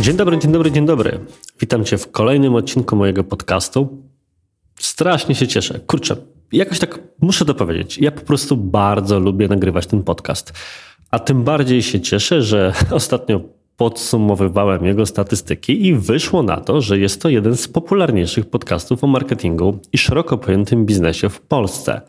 Dzień dobry, dzień dobry, dzień dobry. Witam Cię w kolejnym odcinku mojego podcastu. Strasznie się cieszę. Kurczę, jakoś tak muszę to powiedzieć. Ja po prostu bardzo lubię nagrywać ten podcast. A tym bardziej się cieszę, że ostatnio podsumowywałem jego statystyki i wyszło na to, że jest to jeden z popularniejszych podcastów o marketingu i szeroko pojętym biznesie w Polsce.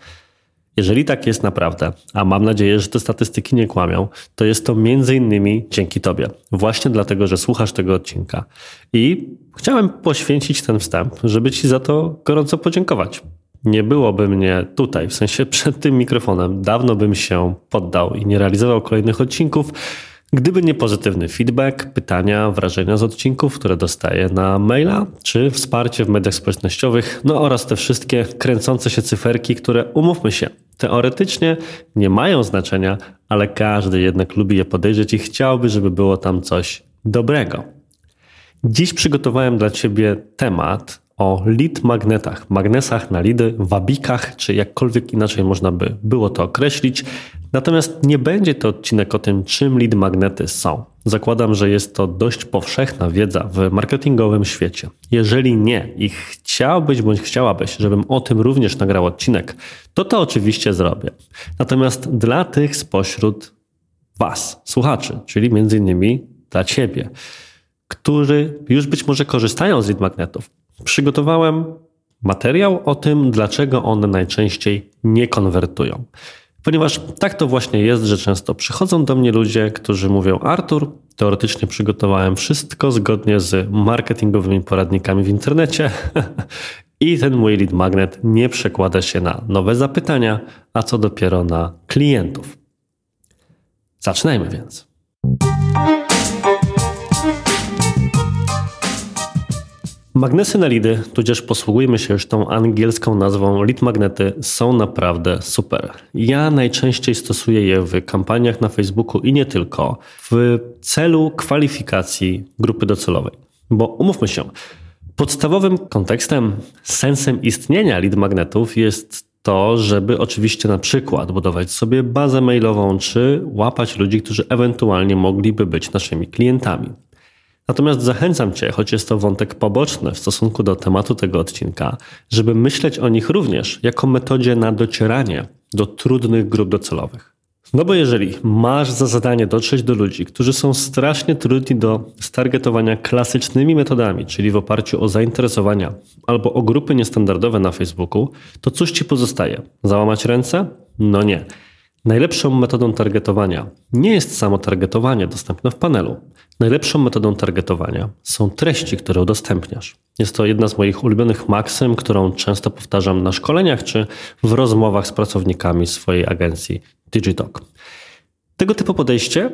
Jeżeli tak jest naprawdę, a mam nadzieję, że te statystyki nie kłamią, to jest to między innymi dzięki Tobie. Właśnie dlatego, że słuchasz tego odcinka. I chciałem poświęcić ten wstęp, żeby Ci za to gorąco podziękować. Nie byłoby mnie tutaj, w sensie przed tym mikrofonem, dawno bym się poddał i nie realizował kolejnych odcinków, Gdyby nie pozytywny feedback, pytania, wrażenia z odcinków, które dostaję na maila, czy wsparcie w mediach społecznościowych, no oraz te wszystkie kręcące się cyferki, które umówmy się, teoretycznie nie mają znaczenia, ale każdy jednak lubi je podejrzeć i chciałby, żeby było tam coś dobrego. Dziś przygotowałem dla Ciebie temat o lead magnetach, magnesach na lidy, wabikach, czy jakkolwiek inaczej można by było to określić. Natomiast nie będzie to odcinek o tym, czym lead magnety są. Zakładam, że jest to dość powszechna wiedza w marketingowym świecie. Jeżeli nie i chciałbyś bądź chciałabyś, żebym o tym również nagrał odcinek, to to oczywiście zrobię. Natomiast dla tych spośród Was, słuchaczy, czyli między innymi dla Ciebie, którzy już być może korzystają z lead magnetów, przygotowałem materiał o tym, dlaczego one najczęściej nie konwertują. Ponieważ tak to właśnie jest, że często przychodzą do mnie ludzie, którzy mówią: Artur, teoretycznie przygotowałem wszystko zgodnie z marketingowymi poradnikami w internecie i ten mój lead magnet nie przekłada się na nowe zapytania, a co dopiero na klientów. Zaczynajmy więc. Magnesy na lidy, tudzież posługujmy się już tą angielską nazwą lead magnety, są naprawdę super. Ja najczęściej stosuję je w kampaniach na Facebooku i nie tylko, w celu kwalifikacji grupy docelowej. Bo umówmy się, podstawowym kontekstem, sensem istnienia lead magnetów jest to, żeby oczywiście na przykład budować sobie bazę mailową, czy łapać ludzi, którzy ewentualnie mogliby być naszymi klientami. Natomiast zachęcam Cię, choć jest to wątek poboczny w stosunku do tematu tego odcinka, żeby myśleć o nich również jako metodzie na docieranie do trudnych grup docelowych. No bo jeżeli masz za zadanie dotrzeć do ludzi, którzy są strasznie trudni do stargetowania klasycznymi metodami, czyli w oparciu o zainteresowania albo o grupy niestandardowe na Facebooku, to cóż ci pozostaje? Załamać ręce? No nie. Najlepszą metodą targetowania nie jest samo targetowanie dostępne w panelu. Najlepszą metodą targetowania są treści, które udostępniasz. Jest to jedna z moich ulubionych maksym, którą często powtarzam na szkoleniach czy w rozmowach z pracownikami swojej agencji Digitalk. Tego typu podejście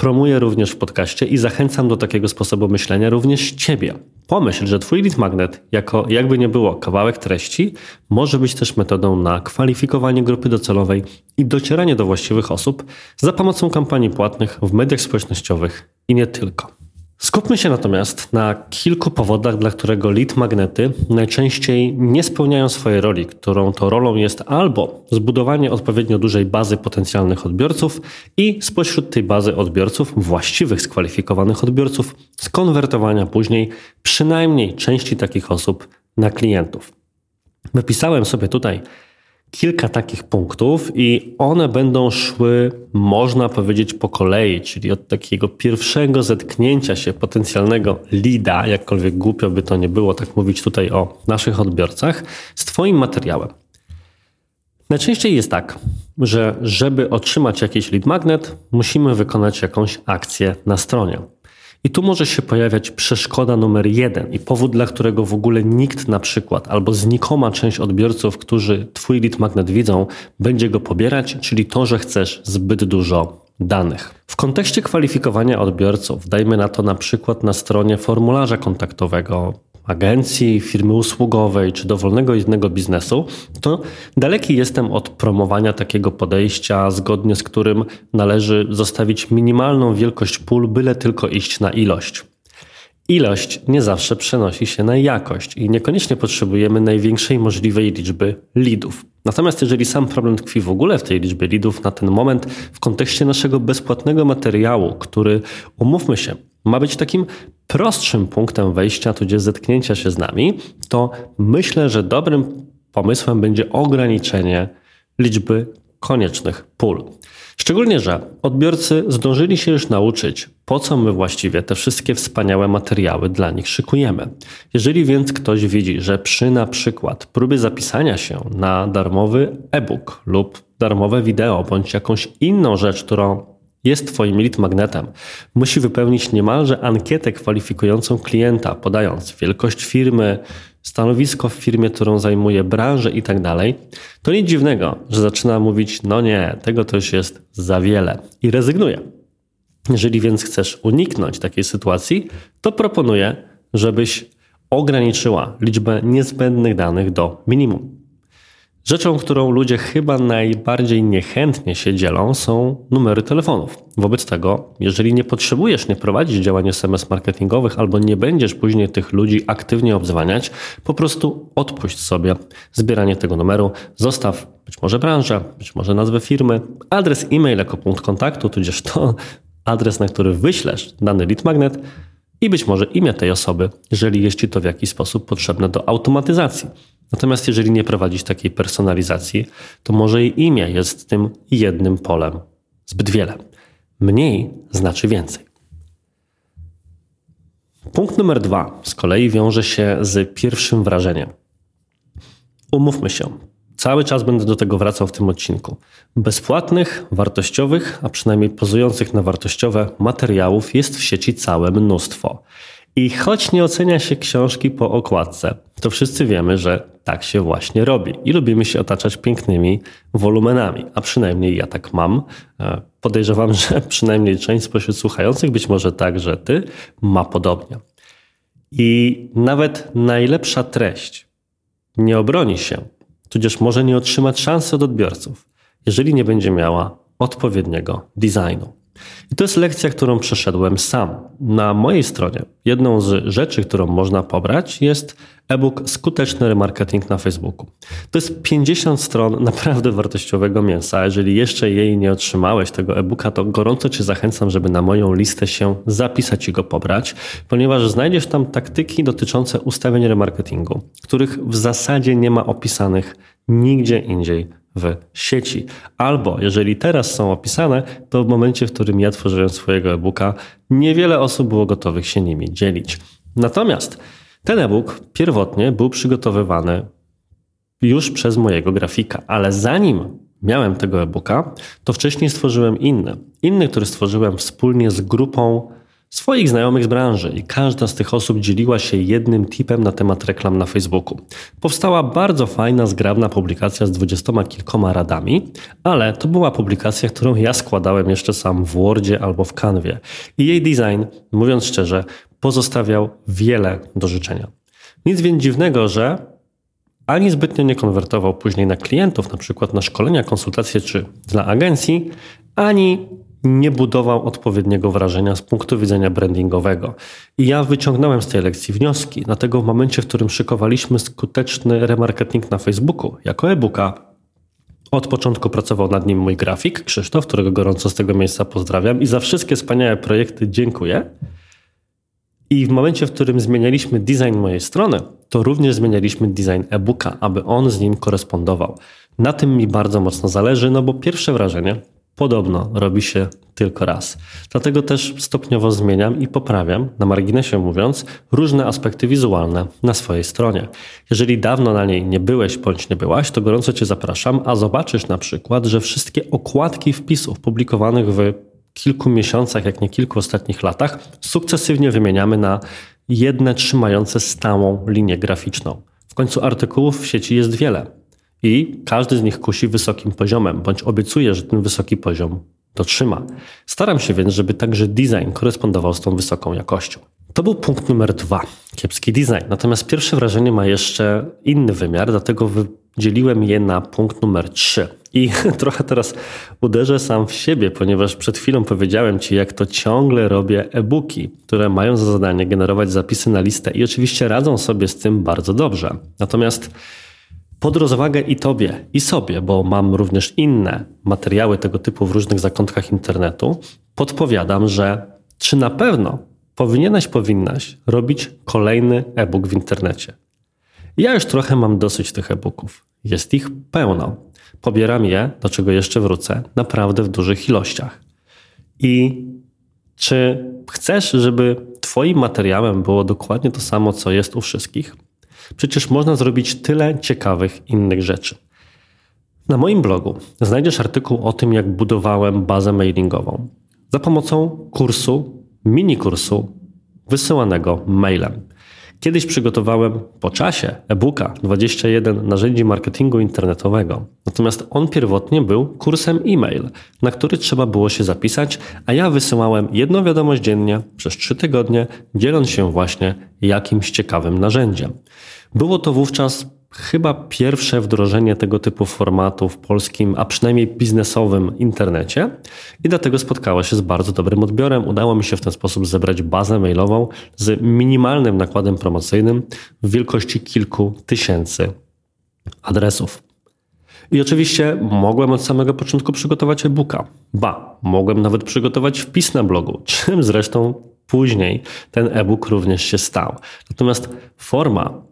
promuję również w podcaście i zachęcam do takiego sposobu myślenia również Ciebie. Pomyśl, że Twój lead magnet, jako jakby nie było kawałek treści, może być też metodą na kwalifikowanie grupy docelowej i docieranie do właściwych osób za pomocą kampanii płatnych w mediach społecznościowych i nie tylko. Skupmy się natomiast na kilku powodach, dla którego lead magnety najczęściej nie spełniają swojej roli, którą to rolą jest albo zbudowanie odpowiednio dużej bazy potencjalnych odbiorców i spośród tej bazy odbiorców, właściwych skwalifikowanych odbiorców, skonwertowania później przynajmniej części takich osób na klientów. Wypisałem sobie tutaj kilka takich punktów i one będą szły, można powiedzieć, po kolei, czyli od takiego pierwszego zetknięcia się potencjalnego lida, jakkolwiek głupio by to nie było tak mówić tutaj o naszych odbiorcach, z Twoim materiałem. Najczęściej jest tak, że żeby otrzymać jakiś lead magnet, musimy wykonać jakąś akcję na stronie. I tu może się pojawiać przeszkoda numer jeden i powód, dla którego w ogóle nikt na przykład albo znikoma część odbiorców, którzy Twój lead magnet widzą, będzie go pobierać, czyli to, że chcesz zbyt dużo danych. W kontekście kwalifikowania odbiorców, dajmy na to na przykład na stronie formularza kontaktowego, agencji, firmy usługowej czy dowolnego innego biznesu, to daleki jestem od promowania takiego podejścia, zgodnie z którym należy zostawić minimalną wielkość pól, byle tylko iść na ilość. Ilość nie zawsze przenosi się na jakość i niekoniecznie potrzebujemy największej możliwej liczby leadów. Natomiast jeżeli sam problem tkwi w ogóle w tej liczbie leadów na ten moment w kontekście naszego bezpłatnego materiału, który umówmy się, ma być takim prostszym punktem wejścia, tudzież zetknięcia się z nami, to myślę, że dobrym pomysłem będzie ograniczenie liczby koniecznych pól. Szczególnie, że odbiorcy zdążyli się już nauczyć, po co my właściwie te wszystkie wspaniałe materiały dla nich szykujemy. Jeżeli więc ktoś widzi, że przy na przykład próbie zapisania się na darmowy e-book lub darmowe wideo bądź jakąś inną rzecz, którą jest Twoim lead magnetem, musi wypełnić niemalże ankietę kwalifikującą klienta, podając wielkość firmy, stanowisko w firmie, którą zajmuje, branżę i tak to nic dziwnego, że zaczyna mówić: No nie, tego to już jest za wiele i rezygnuje. Jeżeli więc chcesz uniknąć takiej sytuacji, to proponuję, żebyś ograniczyła liczbę niezbędnych danych do minimum. Rzeczą, którą ludzie chyba najbardziej niechętnie się dzielą, są numery telefonów. Wobec tego, jeżeli nie potrzebujesz nie prowadzić działań SMS marketingowych albo nie będziesz później tych ludzi aktywnie obdzwaniać, po prostu odpuść sobie zbieranie tego numeru, zostaw być może branżę, być może nazwę firmy, adres e-mail jako punkt kontaktu, tudzież to adres, na który wyślesz dany lead magnet i być może imię tej osoby, jeżeli jest Ci to w jakiś sposób potrzebne do automatyzacji. Natomiast jeżeli nie prowadzić takiej personalizacji, to może i imię jest tym jednym polem zbyt wiele. Mniej znaczy więcej. Punkt numer dwa z kolei wiąże się z pierwszym wrażeniem. Umówmy się, cały czas będę do tego wracał w tym odcinku. Bezpłatnych, wartościowych, a przynajmniej pozujących na wartościowe materiałów jest w sieci całe mnóstwo. I choć nie ocenia się książki po okładce, to wszyscy wiemy, że tak się właśnie robi. I lubimy się otaczać pięknymi wolumenami, a przynajmniej ja tak mam. E, podejrzewam, że przynajmniej część spośród słuchających, być może także ty, ma podobnie. I nawet najlepsza treść nie obroni się, tudzież może nie otrzymać szansy od odbiorców, jeżeli nie będzie miała odpowiedniego designu. I to jest lekcja, którą przeszedłem sam. Na mojej stronie jedną z rzeczy, którą można pobrać, jest e-book Skuteczny remarketing na Facebooku. To jest 50 stron naprawdę wartościowego mięsa. Jeżeli jeszcze jej nie otrzymałeś, tego e-booka, to gorąco Cię zachęcam, żeby na moją listę się zapisać i go pobrać, ponieważ znajdziesz tam taktyki dotyczące ustawień remarketingu, których w zasadzie nie ma opisanych nigdzie indziej w sieci. Albo jeżeli teraz są opisane, to w momencie, w którym ja tworzyłem swojego e-booka, niewiele osób było gotowych się nimi dzielić. Natomiast ten e-book pierwotnie był przygotowywany już przez mojego grafika, ale zanim miałem tego e-booka, to wcześniej stworzyłem inny. Inny, który stworzyłem wspólnie z grupą swoich znajomych z branży i każda z tych osób dzieliła się jednym tipem na temat reklam na Facebooku. Powstała bardzo fajna, zgrabna publikacja z dwudziestoma kilkoma radami, ale to była publikacja, którą ja składałem jeszcze sam w Wordzie albo w Canwie. I jej design, mówiąc szczerze, pozostawiał wiele do życzenia. Nic więc dziwnego, że ani zbytnio nie konwertował później na klientów, na przykład na szkolenia, konsultacje czy dla agencji, ani nie budował odpowiedniego wrażenia z punktu widzenia brandingowego. I ja wyciągnąłem z tej lekcji wnioski. Dlatego w momencie, w którym szykowaliśmy skuteczny remarketing na Facebooku jako e-booka, od początku pracował nad nim mój grafik, Krzysztof, którego gorąco z tego miejsca pozdrawiam i za wszystkie wspaniałe projekty dziękuję. I w momencie, w którym zmienialiśmy design mojej strony, to również zmienialiśmy design e-booka, aby on z nim korespondował. Na tym mi bardzo mocno zależy, no bo pierwsze wrażenie podobno robi się tylko raz. Dlatego też stopniowo zmieniam i poprawiam, na marginesie mówiąc, różne aspekty wizualne na swojej stronie. Jeżeli dawno na niej nie byłeś bądź nie byłaś, to gorąco Cię zapraszam, a zobaczysz na przykład, że wszystkie okładki wpisów publikowanych w kilku miesiącach, jak nie kilku ostatnich latach, sukcesywnie wymieniamy na jedne trzymające stałą linię graficzną. W końcu artykułów w sieci jest wiele i każdy z nich kusi wysokim poziomem, bądź obiecuje, że ten wysoki poziom dotrzyma. Staram się więc, żeby także design korespondował z tą wysoką jakością. To był punkt numer dwa, kiepski design. Natomiast pierwsze wrażenie ma jeszcze inny wymiar, dlatego dzieliłem je na punkt numer 3. I trochę teraz uderzę sam w siebie, ponieważ przed chwilą powiedziałem Ci, jak to ciągle robię e-booki, które mają za zadanie generować zapisy na listę i oczywiście radzą sobie z tym bardzo dobrze. Natomiast pod rozwagę i Tobie, i sobie, bo mam również inne materiały tego typu w różnych zakątkach internetu, podpowiadam, że czy na pewno powinieneś, powinnaś robić kolejny e-book w internecie. Ja już trochę mam dosyć tych e-booków. Jest ich pełno. Pobieram je, do czego jeszcze wrócę, naprawdę w dużych ilościach. I czy chcesz, żeby Twoim materiałem było dokładnie to samo, co jest u wszystkich? Przecież można zrobić tyle ciekawych innych rzeczy. Na moim blogu znajdziesz artykuł o tym, jak budowałem bazę mailingową za pomocą kursu, mini kursu wysyłanego mailem. Kiedyś przygotowałem po czasie e-booka 21 narzędzi marketingu internetowego. Natomiast on pierwotnie był kursem e-mail, na który trzeba było się zapisać, a ja wysyłałem jedną wiadomość dziennie przez 3 tygodnie, dzieląc się właśnie jakimś ciekawym narzędziem. Było to wówczas chyba pierwsze wdrożenie tego typu formatu w polskim, a przynajmniej biznesowym internecie i dlatego spotkała się z bardzo dobrym odbiorem. Udało mi się w ten sposób zebrać bazę mailową z minimalnym nakładem promocyjnym w wielkości kilku tysięcy adresów. I oczywiście mogłem od samego początku przygotować e-booka. Ba, mogłem nawet przygotować wpis na blogu, czym zresztą później ten e-book również się stał. Natomiast forma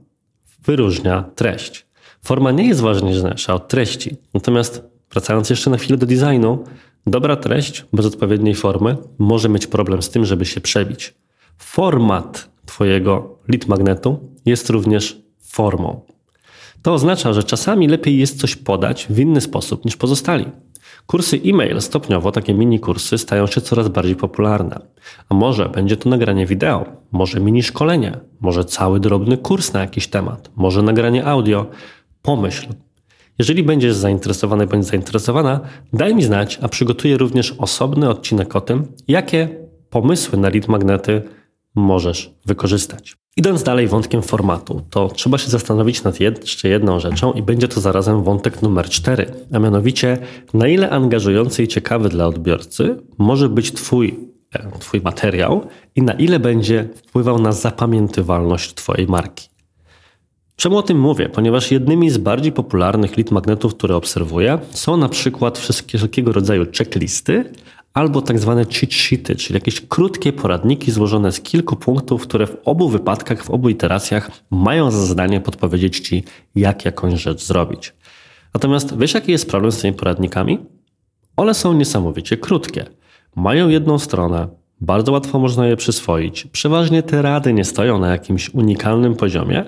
wyróżnia treść. Forma nie jest ważniejsza od treści. Natomiast wracając jeszcze na chwilę do designu, dobra treść bez odpowiedniej formy może mieć problem z tym, żeby się przebić. Format Twojego lead magnetu jest również formą. To oznacza, że czasami lepiej jest coś podać w inny sposób niż pozostali. Kursy e-mail stopniowo, takie mini kursy, stają się coraz bardziej popularne. A może będzie to nagranie wideo, może mini szkolenie, może cały drobny kurs na jakiś temat, może nagranie audio. Pomyśl. Jeżeli będziesz zainteresowany bądź zainteresowana, daj mi znać, a przygotuję również osobny odcinek o tym, jakie pomysły na lead magnety możesz wykorzystać. Idąc dalej wątkiem formatu, to trzeba się zastanowić nad jeszcze jedną rzeczą i będzie to zarazem wątek numer cztery, a mianowicie na ile angażujący i ciekawy dla odbiorcy może być Twój, e, twój materiał i na ile będzie wpływał na zapamiętywalność Twojej marki. Czemu o tym mówię? Ponieważ jednymi z bardziej popularnych lead magnetów, które obserwuję, są na przykład wszelkiego rodzaju checklisty albo tak zwane cheat sheety, czyli jakieś krótkie poradniki złożone z kilku punktów, które w obu wypadkach, w obu iteracjach mają za zadanie podpowiedzieć Ci, jak jakąś rzecz zrobić. Natomiast wiesz, jaki jest problem z tymi poradnikami? One są niesamowicie krótkie. Mają jedną stronę, bardzo łatwo można je przyswoić. Przeważnie te rady nie stoją na jakimś unikalnym poziomie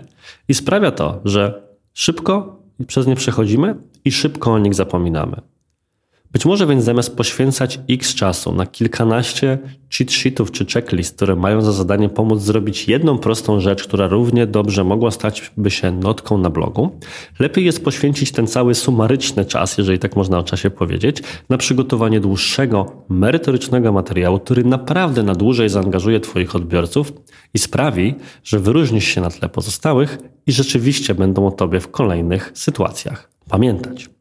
i sprawia to, że szybko przez nie przechodzimy i szybko o nich zapominamy. Być może więc zamiast poświęcać x czasu na kilkanaście cheat sheetów czy checklist, które mają za zadanie pomóc zrobić jedną prostą rzecz, która równie dobrze mogła stać by się notką na blogu, lepiej jest poświęcić ten cały sumaryczny czas, jeżeli tak można o czasie powiedzieć, na przygotowanie dłuższego, merytorycznego materiału, który naprawdę na dłużej zaangażuje Twoich odbiorców i sprawi, że wyróżnisz się na tle pozostałych i rzeczywiście będą o Tobie w kolejnych sytuacjach pamiętać.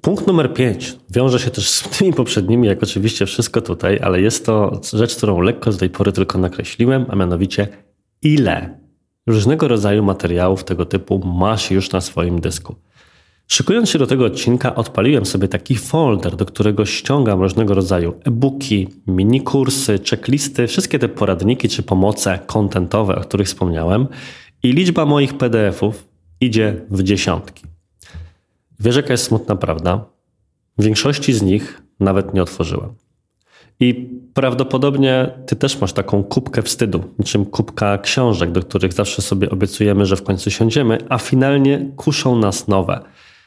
Punkt numer 5 wiąże się też z tymi poprzednimi, jak oczywiście wszystko tutaj, ale jest to rzecz, którą lekko z tej pory tylko nakreśliłem, a mianowicie ile różnego rodzaju materiałów tego typu masz już na swoim dysku. Szykując się do tego odcinka, odpaliłem sobie taki folder, do którego ściągam różnego rodzaju e-booki, mini kursy, checklisty, wszystkie te poradniki czy pomoce kontentowe, o których wspomniałem, i liczba moich PDF-ów idzie w dziesiątki. Wiesz, jaka jest smutna prawda? Większości z nich nawet nie otworzyłem. I prawdopodobnie ty też masz taką kubkę wstydu, niczym kubka książek, do których zawsze sobie obiecujemy, że w końcu siądziemy, a finalnie kuszą nas nowe.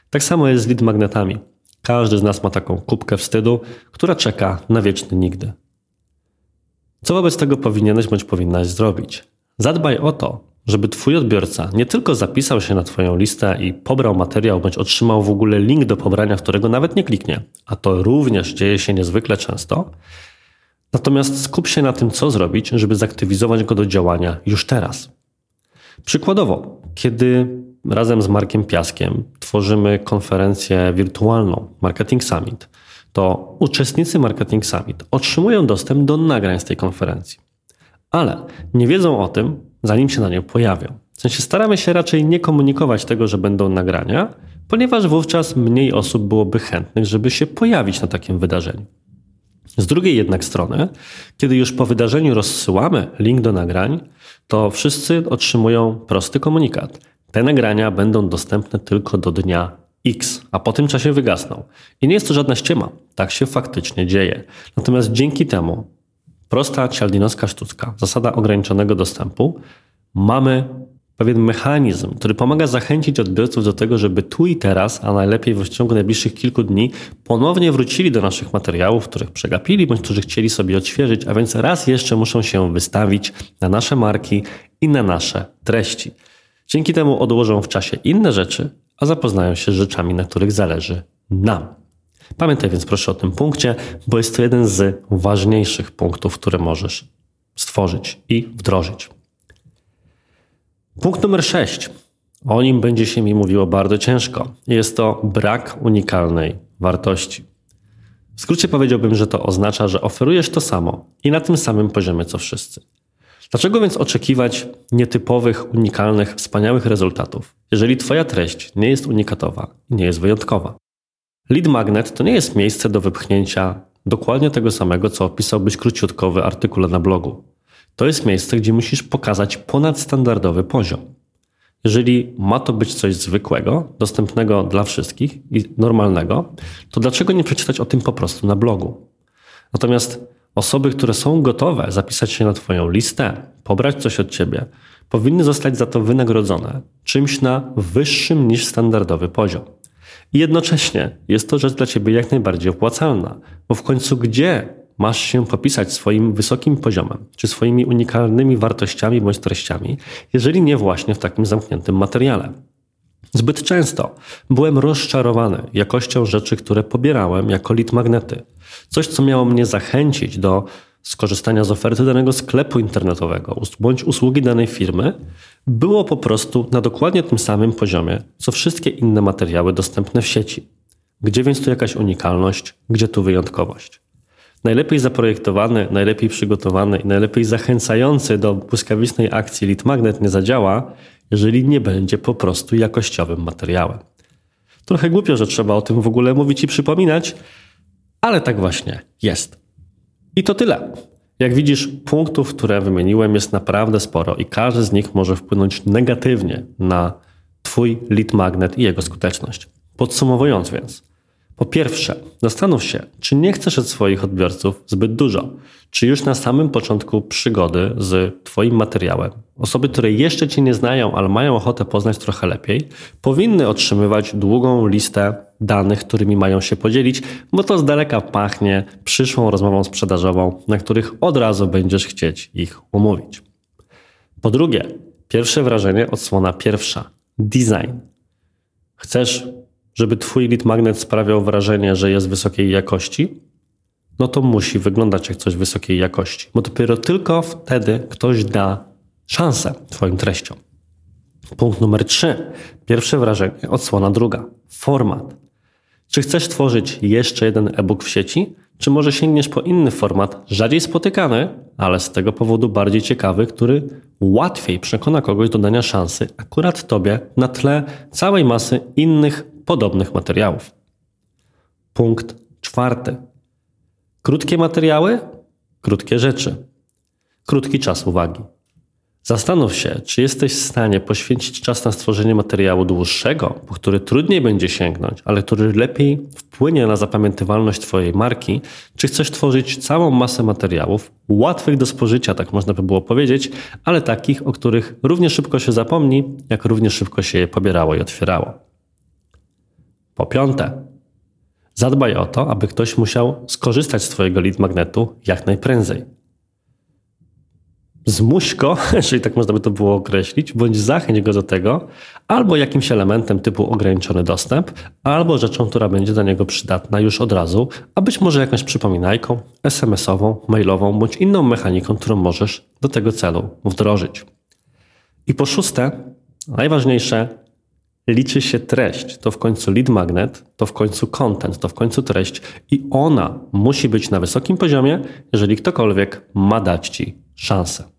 Tak samo jest z lead magnetami. Każdy z nas ma taką kubkę wstydu, która czeka na wieczny nigdy. Co wobec tego powinieneś bądź powinnaś zrobić? Zadbaj o to, żeby Twój odbiorca nie tylko zapisał się na Twoją listę i pobrał materiał, bądź otrzymał w ogóle link do pobrania, którego nawet nie kliknie, a to również dzieje się niezwykle często. Natomiast skup się na tym, co zrobić, żeby zaktywizować go do działania już teraz. Przykładowo, kiedy razem z Markiem Piaskiem tworzymy konferencję wirtualną Marketing Summit, to uczestnicy Marketing Summit otrzymują dostęp do nagrań z tej konferencji. Ale nie wiedzą o tym, zanim się na nią pojawią. W sensie staramy się raczej nie komunikować tego, że będą nagrania, ponieważ wówczas mniej osób byłoby chętnych, żeby się pojawić na takim wydarzeniu. Z drugiej jednak strony, kiedy już po wydarzeniu rozsyłamy link do nagrań, to wszyscy otrzymują prosty komunikat. Te nagrania będą dostępne tylko do dnia X, a po tym czasie wygasną. I nie jest to żadna ściema. Tak się faktycznie dzieje. Natomiast dzięki temu prosta cialdinowska sztuczka, zasada ograniczonego dostępu, mamy pewien mechanizm, który pomaga zachęcić odbiorców do tego, żeby tu i teraz, a najlepiej w ciągu najbliższych kilku dni, ponownie wrócili do naszych materiałów, których przegapili, bądź którzy chcieli sobie odświeżyć, a więc raz jeszcze muszą się wystawić na nasze marki i na nasze treści. Dzięki temu odłożą w czasie inne rzeczy, a zapoznają się z rzeczami, na których zależy nam. Pamiętaj więc proszę o tym punkcie, bo jest to jeden z ważniejszych punktów, które możesz stworzyć i wdrożyć. Punkt numer 6. O nim będzie się mi mówiło bardzo ciężko. Jest to brak unikalnej wartości. W skrócie powiedziałbym, że to oznacza, że oferujesz to samo i na tym samym poziomie co wszyscy. Dlaczego więc oczekiwać nietypowych, unikalnych, wspaniałych rezultatów, jeżeli Twoja treść nie jest unikatowa i nie jest wyjątkowa? Lead magnet to nie jest miejsce do wypchnięcia dokładnie tego samego, co opisałbyś króciutko w artykule na blogu. To jest miejsce, gdzie musisz pokazać ponadstandardowy poziom. Jeżeli ma to być coś zwykłego, dostępnego dla wszystkich i normalnego, to dlaczego nie przeczytać o tym po prostu na blogu? Natomiast osoby, które są gotowe zapisać się na Twoją listę, pobrać coś od Ciebie, powinny zostać za to wynagrodzone czymś na wyższym niż standardowy poziom. Jednocześnie jest to rzecz dla Ciebie jak najbardziej opłacalna, bo w końcu gdzie masz się popisać swoim wysokim poziomem, czy swoimi unikalnymi wartościami bądź treściami, jeżeli nie właśnie w takim zamkniętym materiale. Zbyt często byłem rozczarowany jakością rzeczy, które pobierałem jako lead magnety. Coś, co miało mnie zachęcić do skorzystania z oferty danego sklepu internetowego bądź usługi danej firmy, było po prostu na dokładnie tym samym poziomie, co wszystkie inne materiały dostępne w sieci. Gdzie więc tu jakaś unikalność, gdzie tu wyjątkowość? najlepiej zaprojektowany, najlepiej przygotowany i najlepiej zachęcający do błyskawicznej akcji lead magnet nie zadziała, jeżeli nie będzie po prostu jakościowym materiałem. Trochę głupio, że trzeba o tym w ogóle mówić i przypominać, ale tak właśnie jest. I to tyle. Jak widzisz, punktów, które wymieniłem, jest naprawdę sporo i każdy z nich może wpłynąć negatywnie na Twój lead magnet i jego skuteczność. Podsumowując więc, po pierwsze, zastanów się, czy nie chcesz od swoich odbiorców zbyt dużo. Czy już na samym początku przygody z Twoim materiałem osoby, które jeszcze Cię nie znają, ale mają ochotę poznać trochę lepiej, powinny otrzymywać długą listę danych, którymi mają się podzielić, bo to z daleka pachnie przyszłą rozmową sprzedażową, na których od razu będziesz chcieć ich umówić. Po drugie, pierwsze wrażenie, odsłona pierwsza design. Chcesz żeby Twój lead magnet sprawiał wrażenie, że jest wysokiej jakości, no to musi wyglądać jak coś wysokiej jakości, bo dopiero tylko wtedy ktoś da szansę Twoim treściom. Punkt numer trzy. Pierwsze wrażenie, odsłona druga. Format. Czy chcesz tworzyć jeszcze jeden e-book w sieci, czy może sięgniesz po inny format, rzadziej spotykany, ale z tego powodu bardziej ciekawy, który łatwiej przekona kogoś do dania szansy akurat Tobie na tle całej masy innych podobnych materiałów. Punkt czwarty. Krótkie materiały, krótkie rzeczy. Krótki czas uwagi. Zastanów się, czy jesteś w stanie poświęcić czas na stworzenie materiału dłuższego, po który trudniej będzie sięgnąć, ale który lepiej wpłynie na zapamiętywalność Twojej marki, czy chcesz tworzyć całą masę materiałów, łatwych do spożycia, tak można by było powiedzieć, ale takich, o których równie szybko się zapomni, jak równie szybko się je pobierało i otwierało. Po piąte, zadbaj o to, aby ktoś musiał skorzystać z Twojego lead magnetu jak najprędzej. Zmuś go, jeżeli tak można by to było określić, bądź zachęć go do tego, albo jakimś elementem typu ograniczony dostęp, albo rzeczą, która będzie dla niego przydatna już od razu, a być może jakąś przypominajką SMS-ową, mailową, bądź inną mechaniką, którą możesz do tego celu wdrożyć. I po szóste, najważniejsze, liczy się treść. To w końcu lead magnet, to w końcu content, to w końcu treść i ona musi być na wysokim poziomie, jeżeli ktokolwiek ma dać ci szansę.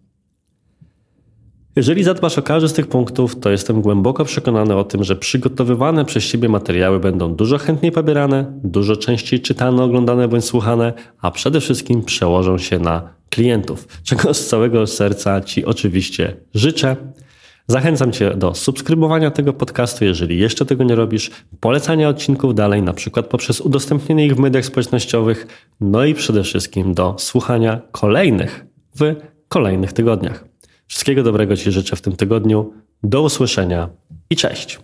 Jeżeli zadbasz o każdy z tych punktów, to jestem głęboko przekonany o tym, że przygotowywane przez Ciebie materiały będą dużo chętniej pobierane, dużo częściej czytane, oglądane bądź słuchane, a przede wszystkim przełożą się na klientów, czego z całego serca Ci oczywiście życzę. Zachęcam Cię do subskrybowania tego podcastu, jeżeli jeszcze tego nie robisz, polecania odcinków dalej, na przykład poprzez udostępnienie ich w mediach społecznościowych, no i przede wszystkim do słuchania kolejnych w kolejnych tygodniach. Wszystkiego dobrego Ci życzę w tym tygodniu. Do usłyszenia i cześć.